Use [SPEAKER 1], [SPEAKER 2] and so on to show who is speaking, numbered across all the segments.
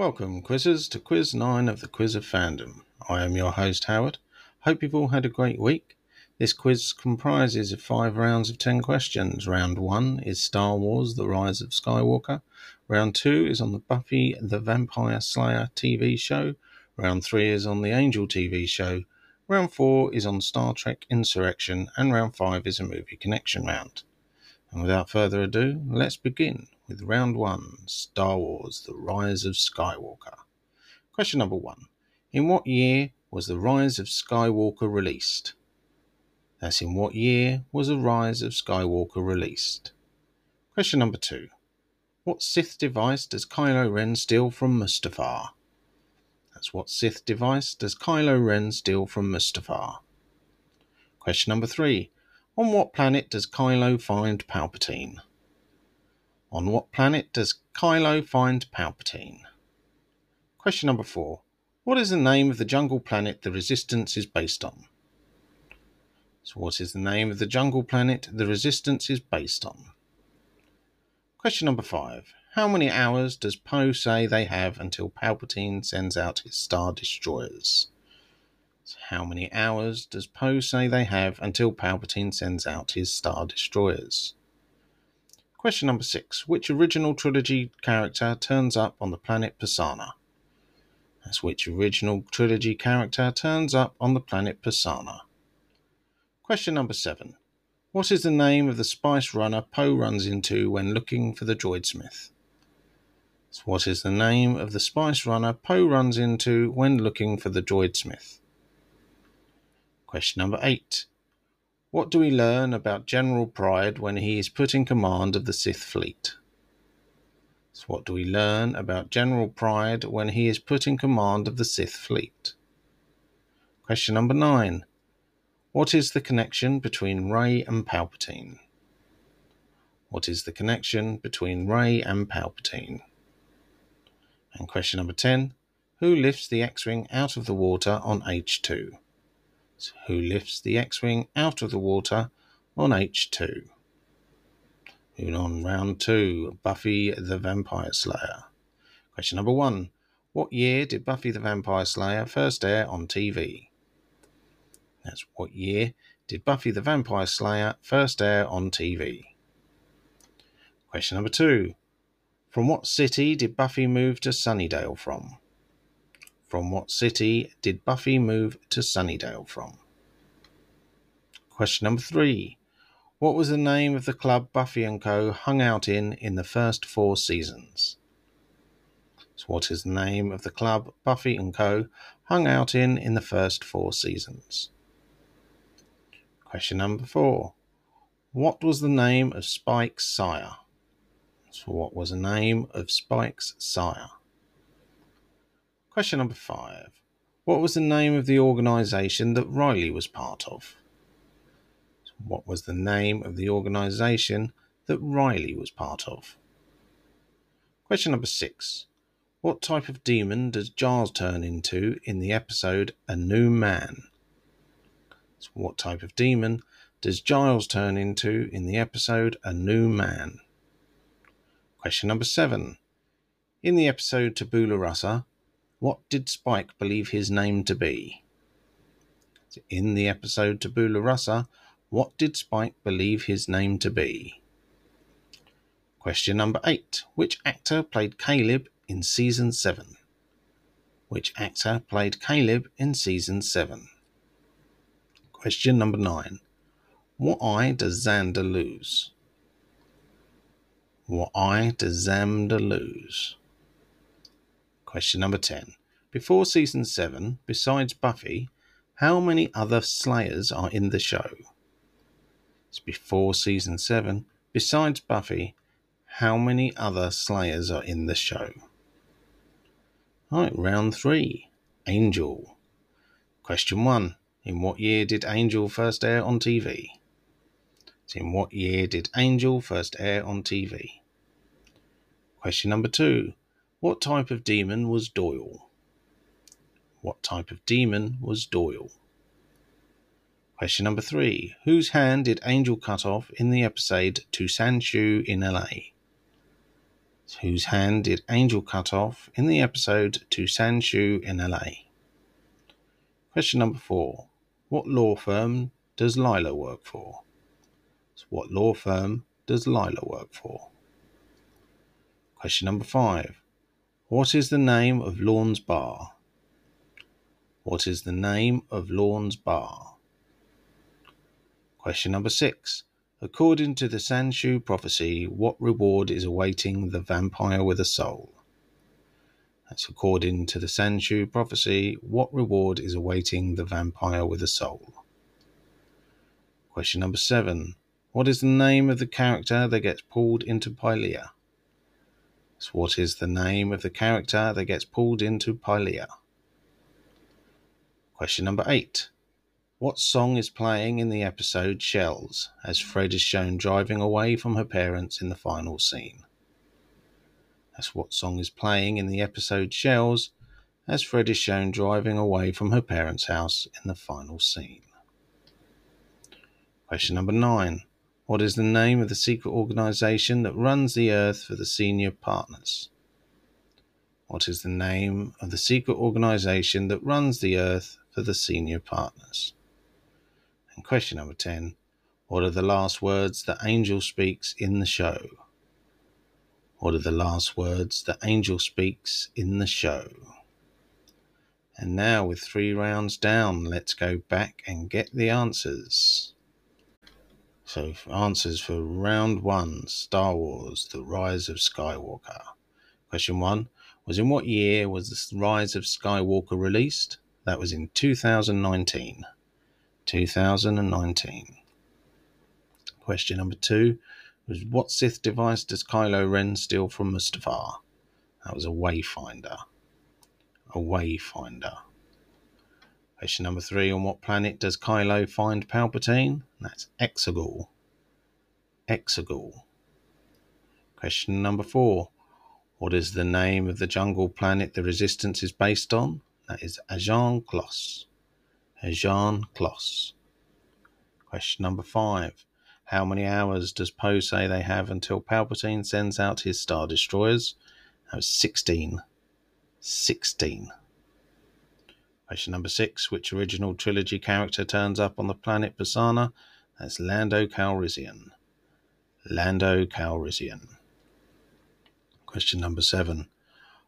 [SPEAKER 1] Welcome, quizzers, to quiz 9 of the Quiz of Fandom. I am your host, Howard. Hope you've all had a great week. This quiz comprises of five rounds of 10 questions. Round 1 is Star Wars The Rise of Skywalker. Round 2 is on the Buffy the Vampire Slayer TV show. Round 3 is on the Angel TV show. Round 4 is on Star Trek Insurrection. And round 5 is a movie connection round. And without further ado, let's begin with round one Star Wars The Rise of Skywalker. Question number one In what year was The Rise of Skywalker released? That's in what year was The Rise of Skywalker released? Question number two What Sith device does Kylo Ren steal from Mustafar? That's what Sith device does Kylo Ren steal from Mustafar? Question number three on what planet does Kylo find Palpatine? On what planet does Kylo find Palpatine? Question number four. What is the name of the jungle planet the Resistance is based on? So, what is the name of the jungle planet the Resistance is based on? Question number five. How many hours does Poe say they have until Palpatine sends out his Star Destroyers? So How many hours does Poe say they have until Palpatine sends out his Star Destroyers? Question number six. Which original trilogy character turns up on the planet Pasaana? That's which original trilogy character turns up on the planet Pasaana. Question number seven. What is the name of the spice runner Poe runs into when looking for the droidsmith? So what is the name of the spice runner Poe runs into when looking for the droidsmith? Question number eight. What do we learn about General Pryde when he is put in command of the Sith fleet? So what do we learn about General Pryde when he is put in command of the Sith fleet? Question number nine. What is the connection between Rey and Palpatine? What is the connection between Rey and Palpatine? And question number 10. Who lifts the X Wing out of the water on Ahch-To? Who lifts the X-Wing out of the water on Ahch-To. Moving on, round two, Buffy the Vampire Slayer. Question number one. What year did Buffy the Vampire Slayer first air on TV? That's what year did Buffy the Vampire Slayer first air on TV? Question number two. From what city did Buffy move to Sunnydale from? From what city did Buffy move to Sunnydale from? Question number three. What was the name of the club Buffy and Co. hung out in in the first four seasons? So, what is the name of the club Buffy and Co. hung out in in the first four seasons? Question number four. What was the name of Spike's sire? So, what was the name of Spike's sire? Question number five. What was the name of the organisation that Riley was part of? What was the name of the organisation that Riley was part of? Question number six. What type of demon does Giles turn into in the episode A New Man? So what type of demon does Giles turn into in the episode A New Man? Question number seven. In the episode Tabula Rasa, what did Spike believe his name to be? In the episode Tabula Rasa, what did Spike believe his name to be? Question number eight. Which actor played Caleb in season seven? Which actor played Caleb in season seven? Question number nine. What eye does Xander lose? What eye does Xander lose? Question number 10. Before season 7, besides Buffy, how many other Slayers are in the show? It's before season 7. Besides Buffy, how many other Slayers are in the show? Alright, round 3. Angel. Question 1. In what year did Angel first air on TV? In what year did Angel first air on TV? Question number 2. What type of demon was Doyle? What type of demon was Doyle? Question number three. Whose hand did Angel cut off in the episode To Shanshu in LA? Whose hand did Angel cut off in the episode To Shanshu in LA? Question number four. What law firm does Lilah work for? What law firm does Lilah work for? Question number five. What is the name of Lorne's Bar? What is the name of Lorne's Bar? Question number six. According to the Shanshu prophecy, what reward is awaiting the vampire with a soul? That's according to the Shanshu prophecy, what reward is awaiting the vampire with a soul? Question number seven. What is the name of the character that gets pulled into Pylea? So what is the name of the character that gets pulled into Pylea? Question number eight. What song is playing in the episode Shells as Fred is shown driving away from her parents in the final scene? That's what song is playing in the episode Shells as Fred is shown driving away from her parents' house in the final scene. Question number nine. What is the name of the secret organization that runs the earth for the senior partners? What is the name of the secret organization that runs the earth for the senior partners? And question number 10 What are the last words that Angel speaks in the show? What are the last words that Angel speaks in the show? And now, with three rounds down, let's go back and get the answers. So, answers for round one Star Wars The Rise of Skywalker. Question one was In what year was The Rise of Skywalker released? That was in 2019. 2019. Question number two was What Sith device does Kylo Ren steal from Mustafar? That was a Wayfinder. A Wayfinder. Question number three On what planet does Kylo find Palpatine? That's Exegol. Exegol. Question number four What is the name of the jungle planet the Resistance is based on? That is Ajan Kloss. Ajan Kloss. Question number five. How many hours does Poe say they have until Palpatine sends out his Star Destroyers? That was 16. 16. Question number six. Which original trilogy character turns up on the planet Pasaana? That's Lando Calrissian. Lando Calrissian. Question number seven.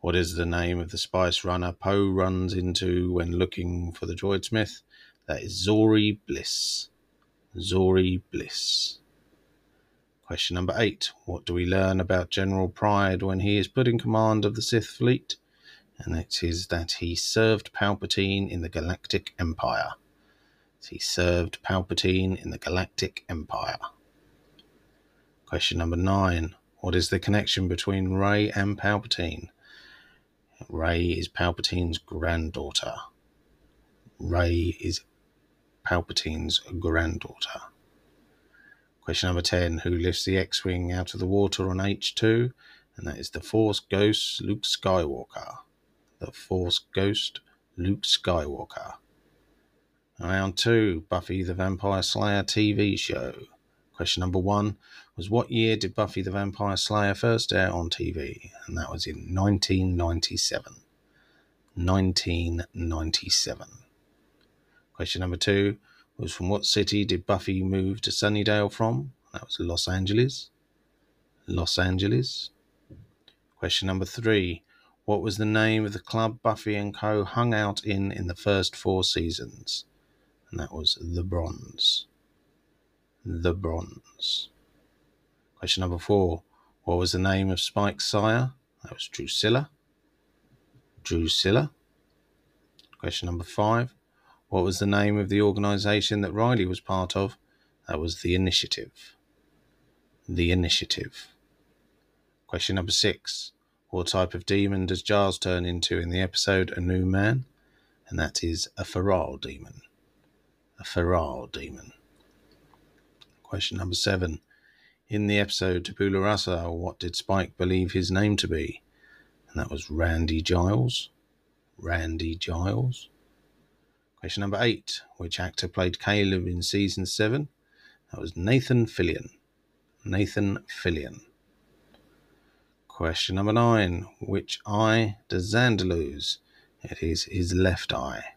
[SPEAKER 1] What is the name of the spice runner Poe runs into when looking for the droid smith? That is Zorii Bliss. Zorii Bliss. Question number eight. What do we learn about General Pryde when he is put in command of the Sith fleet? And it is that he served Palpatine in the Galactic Empire. He served Palpatine in the Galactic Empire. Question number nine. What is the connection between Rey and Palpatine? Rey is Palpatine's granddaughter. Rey is Palpatine's granddaughter. Question number 10 Who lifts the X Wing out of the water on Ahch-To? And that is the Force Ghost Luke Skywalker. The Force Ghost Luke Skywalker. Round 2 Buffy the Vampire Slayer TV show. Question number 1 was What year did Buffy the Vampire Slayer first air on TV? And that was in 1997. 1997. Question number 2 was From what city did Buffy move to Sunnydale from? That was Los Angeles. Los Angeles. Question number 3 What was the name of the club Buffy and Co. hung out in in the first four seasons? And that was The Bronze. The Bronze. Question number four. What was the name of Spike's sire? That was Drusilla. Drusilla. Question number five. What was the name of the organization that Riley was part of? That was the Initiative. The Initiative. Question number six. What type of demon does Giles turn into in the episode A New Man? And that is a feral demon. A feral demon. Question number seven. In the episode Tabula Rasa, what did Spike believe his name to be? And that was Randy Giles. Randy Giles. Question number eight. Which actor played Caleb in season seven? That was Nathan Fillion. Nathan Fillion. Question number nine. Which eye does Xander lose? It is his left eye.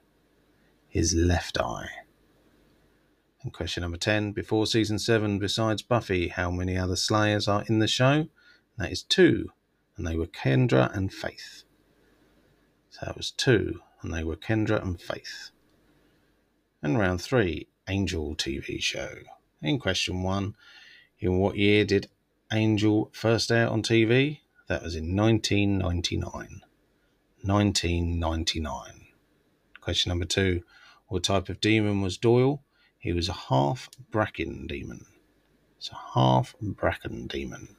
[SPEAKER 1] His left eye. And question number 10. Before season 7, besides Buffy, how many other Slayers are in the show? That is two, and they were Kendra and Faith. So that was two, and they were Kendra and Faith. And round three, Angel TV show. In question one, in what year did Angel first air on TV? That was in 1999. 1999. Question number two, what type of demon was Doyle? He was a half Brachen demon. It's a half Brachen demon.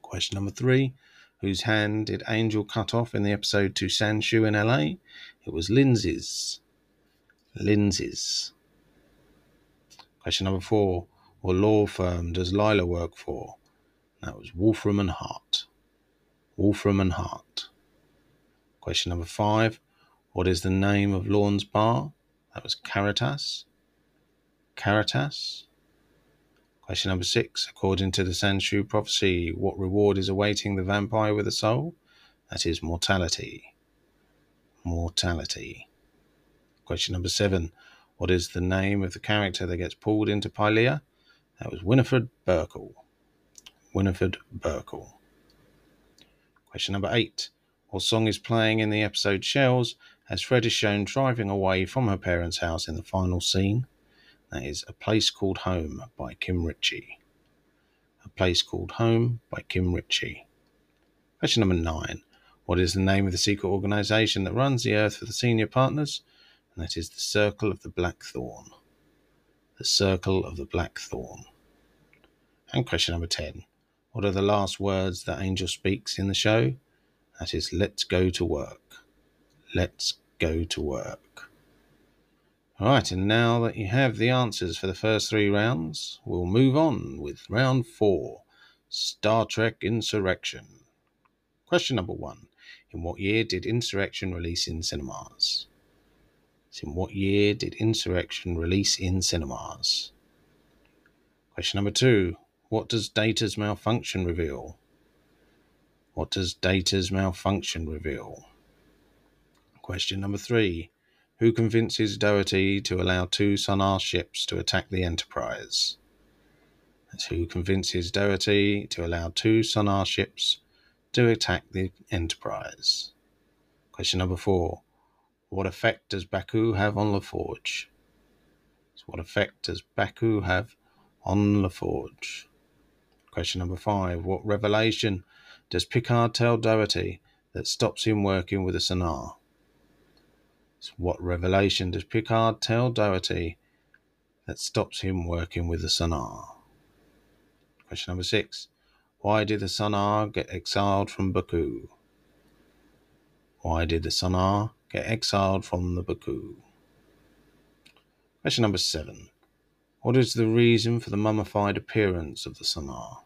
[SPEAKER 1] Question number three, whose hand did Angel cut off in the episode to Shanshu in LA? It was Lindsey's. Lindsey's. Question number four, what law firm does Lilah work for? That was Wolfram and Hart. Wolfram and Hart. Question number five, what is the name of Lorne's bar? That was Caritas. Caritas. Question number six. According to the Shanshu prophecy, what reward is awaiting the vampire with a soul? That is mortality. Mortality. Question number seven. What is the name of the character that gets pulled into Pylea? That was Winifred Burkle. Winifred Burkle. Question number eight. What song is playing in the episode Shells as Fred is shown driving away from her parents' house in the final scene? That is A Place Called Home by Kim Richey. A Place Called Home by Kim Richey. Question number nine. What is the name of the secret organization that runs the earth for the senior partners? And that is the Circle of the Black Thorn. The Circle of the Black Thorn. And question number 10. What are the last words that Angel speaks in the show? That is, let's go to work. Let's go to work. All right, and now that you have the answers for the first three rounds, we'll move on with round four Star Trek Insurrection. Question number one In what year did Insurrection release in cinemas? In what year did Insurrection release in cinemas? Question number two What does Data's malfunction reveal? What does Data's malfunction reveal? Question number three who convinces Dougherty to allow two Son'a ships to attack the Enterprise. That's who convinces Dougherty to allow two Son'a ships to attack the Enterprise. Question number four. What effect does Baku have on LaForge? So what effect does Baku have on LaForge? Question number five. What revelation does Picard tell Dougherty that stops him working with the Son'a? So what revelation does Picard tell Dougherty that stops him working with the Son'a? Question number six. Why did the Son'a get exiled from Baku? Why did the Son'a get exiled from the Baku? Question number seven. What is the reason for the mummified appearance of the Son'a?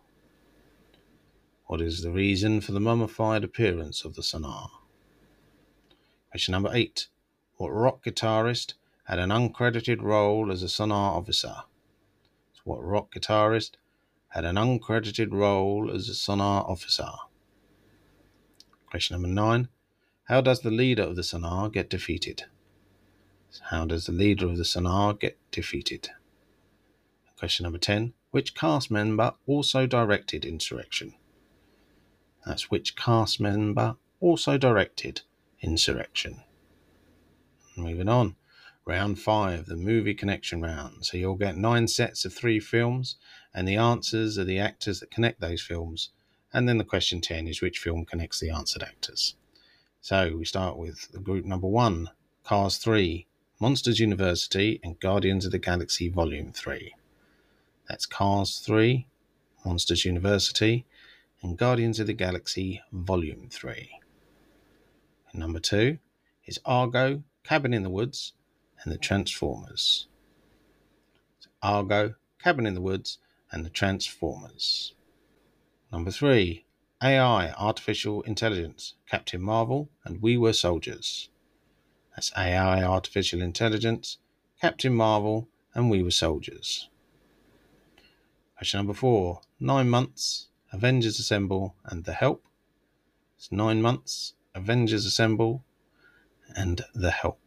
[SPEAKER 1] What is the reason for the mummified appearance of the Son'a? Question number eight what rock guitarist had an uncredited role as a Son'a officer? What rock guitarist had an uncredited role as a Son'a officer? Question number nine. How does the leader of the Son'a get defeated? How does the leader of the Son'a get defeated? Question number 10. Which cast member also directed Insurrection? That's which cast member also directed Insurrection. Moving on. Round five, the movie connection round. So you'll get nine sets of three films, and the answers are the actors that connect those films. And then the question 10 is which film connects the answered actors. So we start with the group number one Cars 3, Monsters University, and Guardians of the Galaxy Volume 3. That's Cars 3, Monsters University, and Guardians of the Galaxy Volume 3. And number two is Argo, Cabin in the Woods, and the Transformers. Argo, Cabin in the Woods, and the Transformers. Number three, AI, Artificial Intelligence, Captain Marvel, and We Were Soldiers. That's AI, Artificial Intelligence, Captain Marvel, and We Were Soldiers. Question number four, Nine Months, Avengers Assemble, and The Help. It's nine months, Avengers Assemble, and The Help.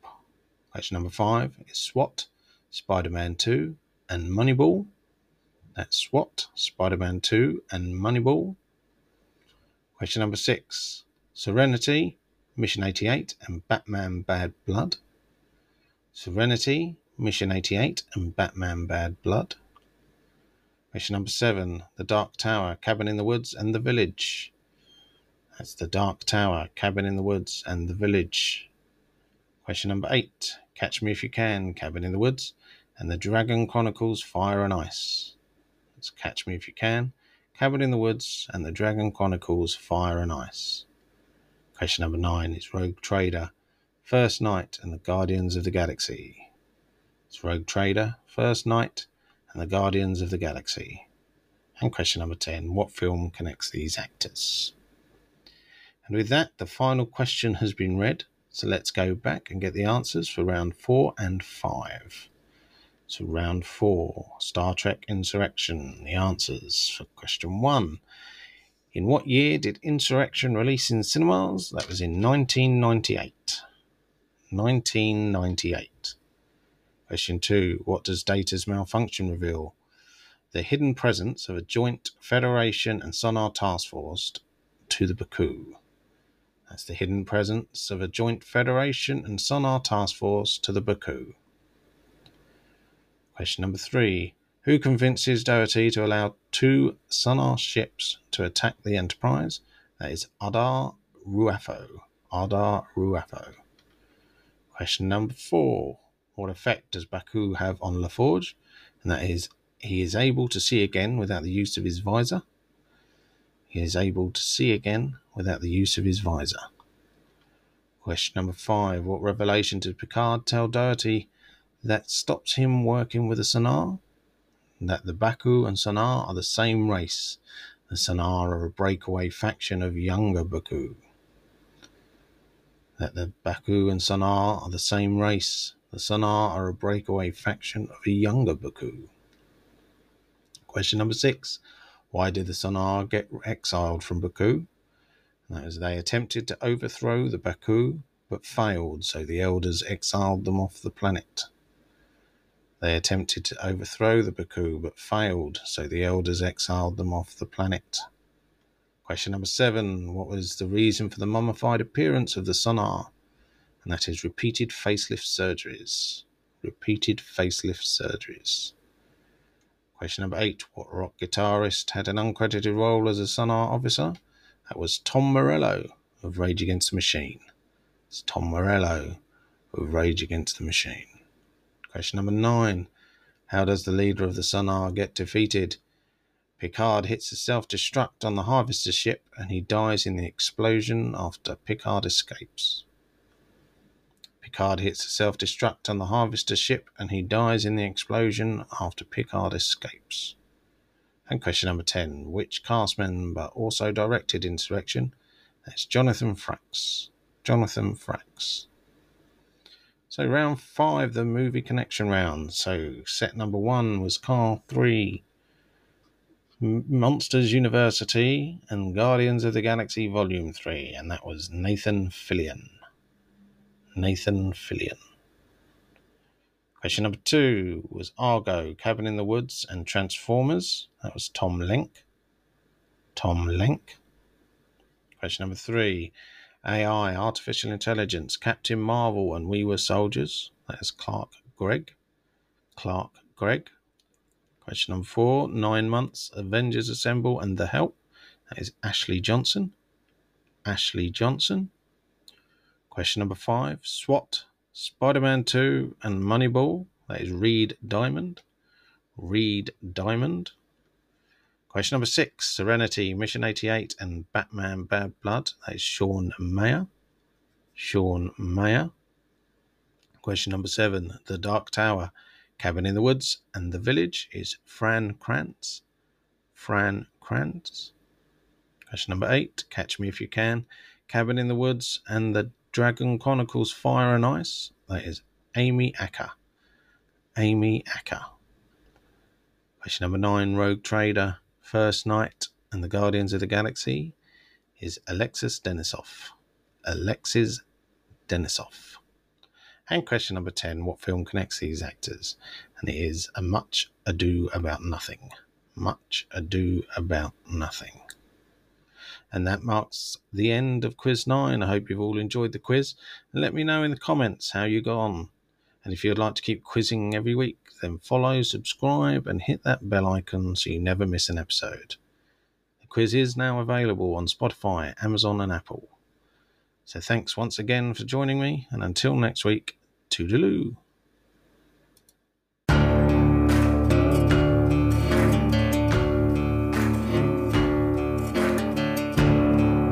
[SPEAKER 1] Question number five is SWAT, Spider Man 2, and Moneyball. That's SWAT, Spider Man 2, and Moneyball. Question number six Serenity, Mission 88, and Batman Bad Blood. Serenity, Mission 88, and Batman Bad Blood. Mission number seven The Dark Tower, Cabin in the Woods, and the Village. That's The Dark Tower, Cabin in the Woods, and the Village. Question number eight Catch Me If You Can, Cabin in the Woods, and the Dragon Chronicles Fire and Ice. That's Catch Me If You Can, Cabin in the Woods, and the Dragon Chronicles Fire and Ice. Question number nine is Rogue Trader, First Knight, and the Guardians of the Galaxy. It's Rogue Trader, First Knight, and the Guardians of the Galaxy. And question number 10 What film connects these actors? And with that, the final question has been read. So let's go back and get the answers for round four and five. So, round four Star Trek Insurrection. The answers for question one in what year did Insurrection release in cinemas? That was in 1998. 1998. Question two What does Data's malfunction reveal? The hidden presence of a joint Federation and Son'a task force to the Baku. That's the hidden presence of a joint Federation and Son'a task force to the Baku. Question number three who convinces Dougherty to allow two Son'a ships to attack the Enterprise? That is Adar Ruafo. Adar Ruafo. Question number four. What effect does Baku have on LaForge? And that is, he is able to see again without the use of his visor. He is able to see again without the use of his visor. Question number five. What revelation did Picard tell Dougherty that stops him working with the Son'a? that the Baku and Son'a are the same race. The Son'a are a breakaway faction of younger Baku. That the Baku and Son'a are the same race. The Son'a are a breakaway faction of a younger Baku. Question number six. Why did the Son'a get exiled from Baku? That is, they attempted to overthrow the Baku but failed, so the elders exiled them off the planet. They attempted to overthrow the Baku but failed, so the elders exiled them off the planet. Question number seven What was the reason for the mummified appearance of the Son'a? And that is repeated facelift surgeries. Repeated facelift surgeries. Question number eight What rock guitarist had an uncredited role as a Son'a officer? That was Tom Morello of Rage Against the Machine. It's Tom Morello of Rage Against the Machine. Question number nine. How does the leader of the Son'a get defeated? Picard hits a self destruct on the harvester ship and he dies in the explosion after Picard escapes. Picard hits a self destruct on the harvester ship and he dies in the explosion after Picard escapes. And question number 10 Which cast member also directed Insurrection? That's Jonathan Frakes. Jonathan Frakes. So round five, the movie connection round. So set number one was Car Three, Monsters University, and Guardians of the Galaxy Volume Three, and that was Nathan Fillion. Nathan Fillion. Question number two was Argo, Cabin in the Woods, and Transformers. That was Tom Lenk. Tom Lenk. Question number three AI, Artificial Intelligence, Captain Marvel, and We Were Soldiers. That is Clark Gregg. Clark Gregg. Question number four, Nine Months, Avengers Assemble, and The Help. That is Ashley Johnson. Ashley Johnson. Question number five, SWAT, Spider Man 2, and Moneyball. That is Reed Diamond. Reed Diamond. Question number six Serenity, Mission 88, and Batman Bad Blood. That is Sean Maher. Sean Maher. Question number seven The Dark Tower, Cabin in the Woods, and The Village is Fran Kranz. Fran Kranz. Question number eight Catch Me If You Can, Cabin in the Woods, and The Dragon Chronicles Fire and Ice. That is Amy Acker. Amy Acker. Question number nine Rogue Trader, First Knight, and the Guardians of the Galaxy is Alexis Denisof. Alexis Denisof. And question number 10 What film connects these actors? And it is A Much Ado About Nothing. Much Ado About Nothing. And that marks the end of quiz 9. I hope you've all enjoyed the quiz. And let me know in the comments how you got on. And if you'd like to keep quizzing every week, then follow, subscribe, and hit that bell icon so you never miss an episode. The quiz is now available on Spotify, Amazon, and Apple. So thanks once again for joining me, and until next week, toodaloo.